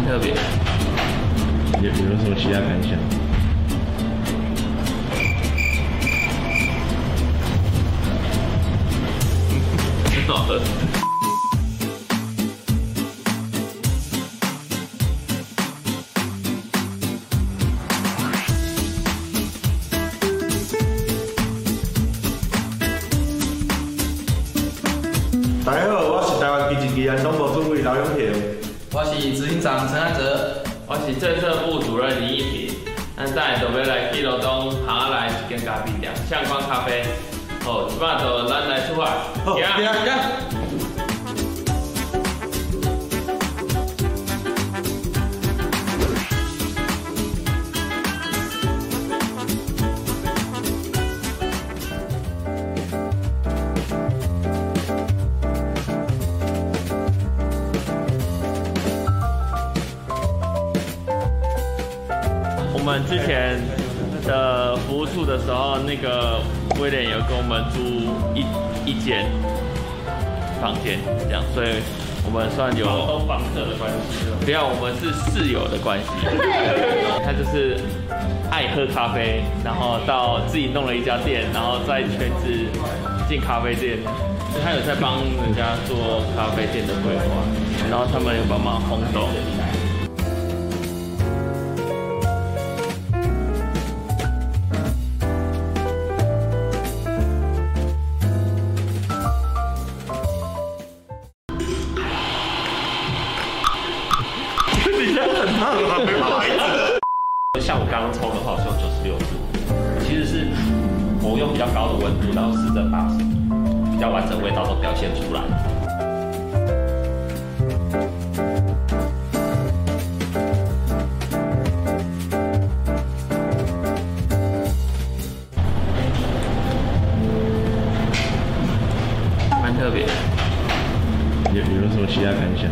蛮特别。有有什么其他感想？很好喝。大家好，我是台湾基进宜兰东部主委刘永平，我是执行长陈汉哲，我是政策部主任林一平。咱今日就要来基隆东行来一间咖啡店，相关咖啡。好，即摆就咱来出发。好，行行。们之前的服务处的时候，那个威廉有跟我们租一一间房间，这样，所以我们算有都房客的关系。不要，我们是室友的关系。他就是爱喝咖啡，然后到自己弄了一家店，然后在圈子进咖啡店，他有在帮人家做咖啡店的规划，然后他们有帮忙烘豆。我用比较高的温度，然后试着把比较完整味道都表现出来。蛮特别的。有有什么其他感想？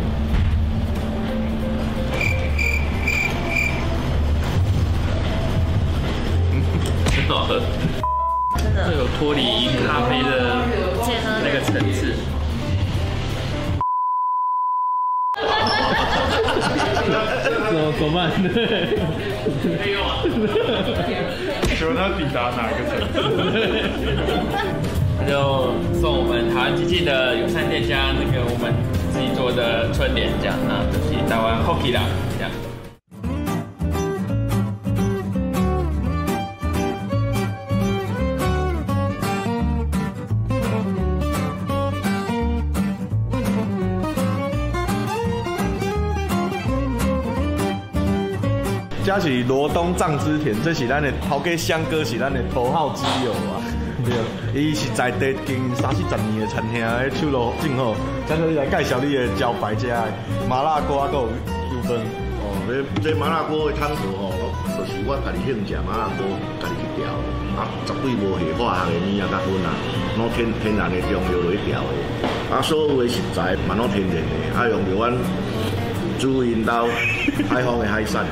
很好喝，真的会有脱离咖啡的那个层次。怎 么怎么办？没有啊，请问他抵达哪个城市？他就送我们台湾基进的友善店家那个我们自己做的春联，这样，那就是台湾 Hockey 啦，这样。这是罗东藏之田，这是咱的头家香哥，是咱的头号之友啊。对，伊是在地经营三四十年的餐厅，诶，手路真好。咱你来介绍你的招牌食的麻辣锅，还有油饭。哦，这这麻辣锅的汤头吼，就是我家己兴食麻辣锅，家己去调，啊，绝对无下化学的物啊，甲粉啊，拢天天然的中药来调的，啊，所有的食材蛮拢天然的，啊，用着阮主引导海丰的海产。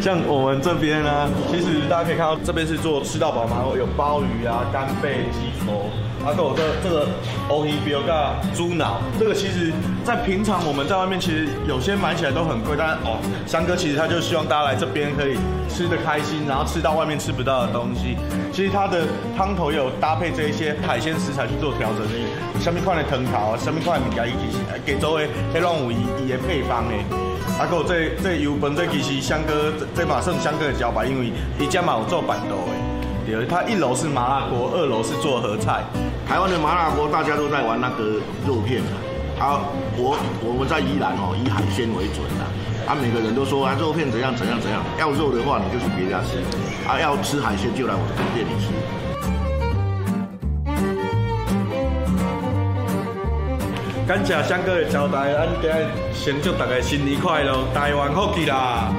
像我们这边呢，其实大家可以看到，这边是做吃到饱嘛，有鲍鱼啊、干贝、鸡头，啊，都有这这个欧尼比欧嘎猪脑。这个其实，在平常我们在外面，其实有些买起来都很贵，但哦，香哥其实他就希望大家来这边可以吃得开心，然后吃到外面吃不到的东西。其实它的汤头也有搭配这一些海鲜食材去做调整的，下面款的藤桃啊，下面款的物件，伊其实给周围黑龙有伊伊的配方诶。啊，还有这这油饭，这其实香哥这马上香哥的招牌，因为伊家嘛有做板豆诶。对，它一楼是麻辣锅，二楼是做合菜。台湾的麻辣锅大家都在玩那个肉片啊，啊，我我们在宜兰哦，以海鲜为准的，啊，每个人都说啊，肉片怎样怎样怎样，要肉的话你就去别家吃，啊，要吃海鲜就来我的店里吃。感谢香哥的招待，咱今日先祝大家新年快乐，台湾福气啦！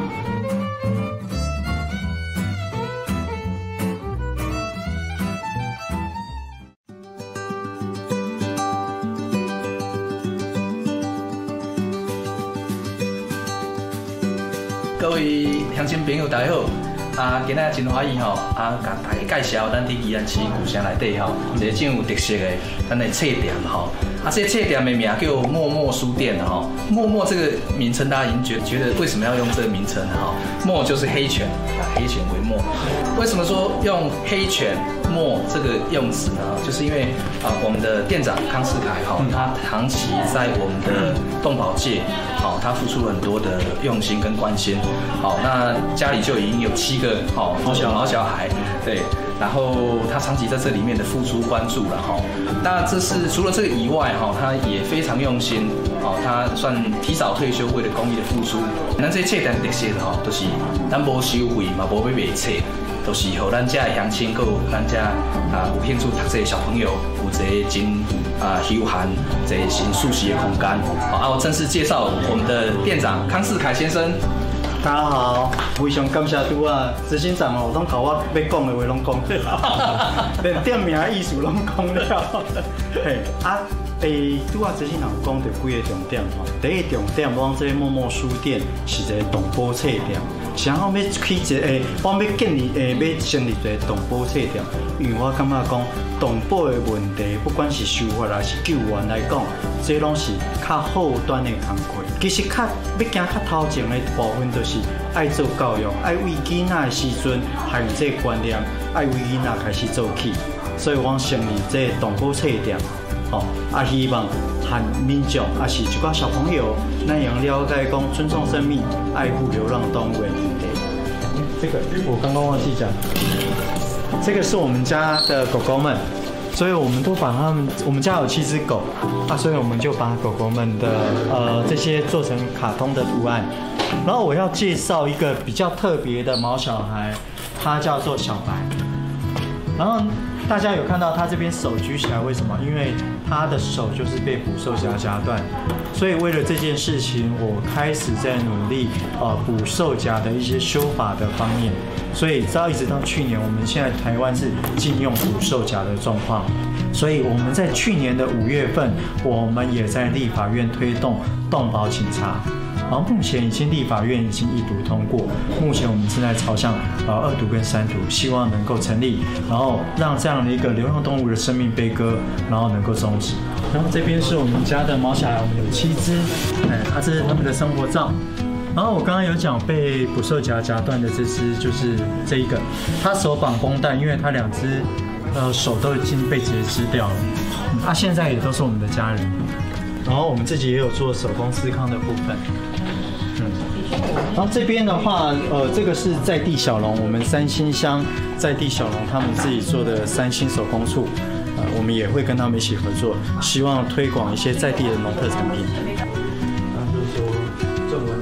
各位乡亲朋友，大家好！啊，今日真欢喜吼，啊，甲大家介绍咱伫宜兰市古城内底吼，一个真有特色的咱的册店吼。啊，这些册店的名叫默默书店的哈。默默这个名称，大家已经觉觉得为什么要用这个名称哈？默就是黑犬，黑犬为默。为什么说用黑犬默这个用词呢？就是因为啊，我们的店长康世凯哈，他长期在我们的动保界，好，他付出了很多的用心跟关心。好，那家里就已经有七个好毛小毛小孩，对。然后他长期在这里面的付出关注了哈，那这是除了这个以外哈，他也非常用心哦，他算提早退休为了公益的付出。咱这册店特色哈，都是咱无收费嘛，无要卖册，都是和咱家的乡亲，还有咱家啊有兴趣读册的小朋友，有一个真啊休闲、一个新舒适的空间。好，啊，我正式介绍我们的店长康世凯先生。大家好，非常感谢拄啊执行长哦，拢甲我要讲的话拢讲了，连店名意思拢讲了。嘿，啊，诶，拄啊执行长讲着几个重点吼，第一重点，我讲这个默默书店是一个动波册店，想要要开一个，我要建立诶，要成立一个动保册店，因为我感觉讲动保的问题，不管是修法还是救援来讲，这拢是较后端的工作。其实较要行较头前的部分，就是爱做教育，爱为囡仔的时阵，还有这个观念，爱为囡仔开始做起。所以我成立这个动保册店，哦，啊，希望和民众，啊是一寡小朋友，那样了解讲尊重生命、爱护流浪动物的问题。这个我刚刚忘记讲，这个是我们家的狗狗们。所以我们都把它们，我们家有七只狗啊，所以我们就把狗狗们的呃这些做成卡通的图案。然后我要介绍一个比较特别的毛小孩，他叫做小白。然后大家有看到他这边手举起来，为什么？因为他的手就是被捕兽夹夹断。所以为了这件事情，我开始在努力呃捕兽夹的一些修法的方面。所以，直到一直到去年，我们现在台湾是禁用捕兽夹的状况。所以我们在去年的五月份，我们也在立法院推动动保警察。然后目前已经立法院已经一读通过，目前我们正在朝向呃二读跟三读，希望能够成立，然后让这样的一个流浪动物的生命悲歌，然后能够终止。然后这边是我们家的猫小孩，我们有七只，哎，它是他们的生活照。然后我刚刚有讲被捕兽夹夹断的这只就是这一个，它手绑绷带，因为它两只呃手都已经被截肢掉了，它、嗯啊、现在也都是我们的家人。然后我们自己也有做手工司康的部分，然后这边的话，呃，这个是在地小龙，我们三星乡在地小龙他们自己做的三星手工醋，呃，我们也会跟他们一起合作，希望推广一些在地的农特产品就是说正文。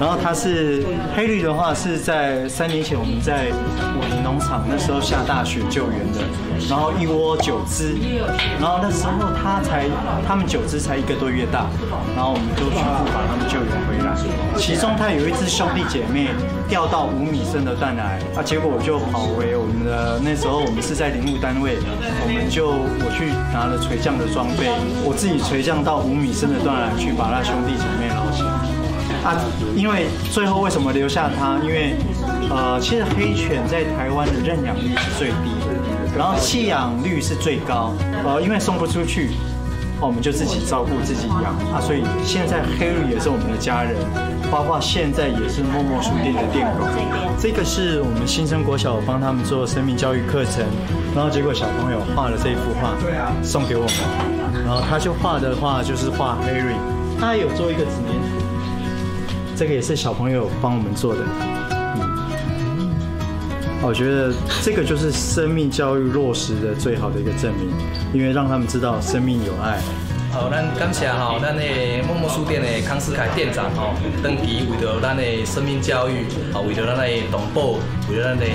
然后它是黑绿的话，是在三年前我们在武林农场那时候下大雪救援的，然后一窝九只，然后那时候它才，它们九只才一个多月大，然后我们就全部把它们救援回来。其中它有一只兄弟姐妹掉到五米深的断崖，啊，结果我就跑回我们的那时候我们是在林务单位，我们就我去拿了垂降的装备，我自己垂降到五米深的断崖去把那兄弟姐妹捞起来。啊，因为最后为什么留下它？因为，呃，其实黑犬在台湾的认养率是最低的，然后弃养率是最高。呃，因为送不出去，我们就自己照顾自己养啊。所以现在黑绿也是我们的家人，包括现在也是默默书店的店狗。这个是我们新生国小帮他们做生命教育课程，然后结果小朋友画了这幅画，对啊送给我们，然后他就画的话就是画黑绿，他有做一个纸黏。这个也是小朋友帮我们做的，嗯，我觉得这个就是生命教育落实的最好的一个证明，因为让他们知道生命有爱。好，咱感谢哈，咱的默默书店的康世凯店长哈，登记为了咱的生命教育，啊，为了咱的同胞，为了咱的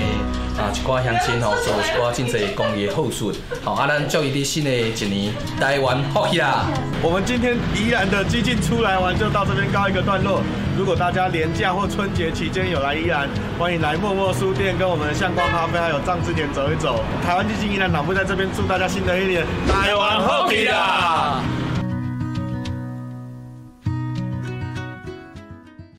啊一寡乡亲吼，做一寡真济公益的好事。好，啊，咱祝伊的新的一年台湾福气啦！我们今天宜兰的基进出来玩就到这边告一个段落。如果大家连假或春节期间有来宜兰，欢迎来默默书店跟我们的向光咖啡还有藏之田走一走。台湾基金宜兰党部在这边祝大家新的一年台湾福气啦！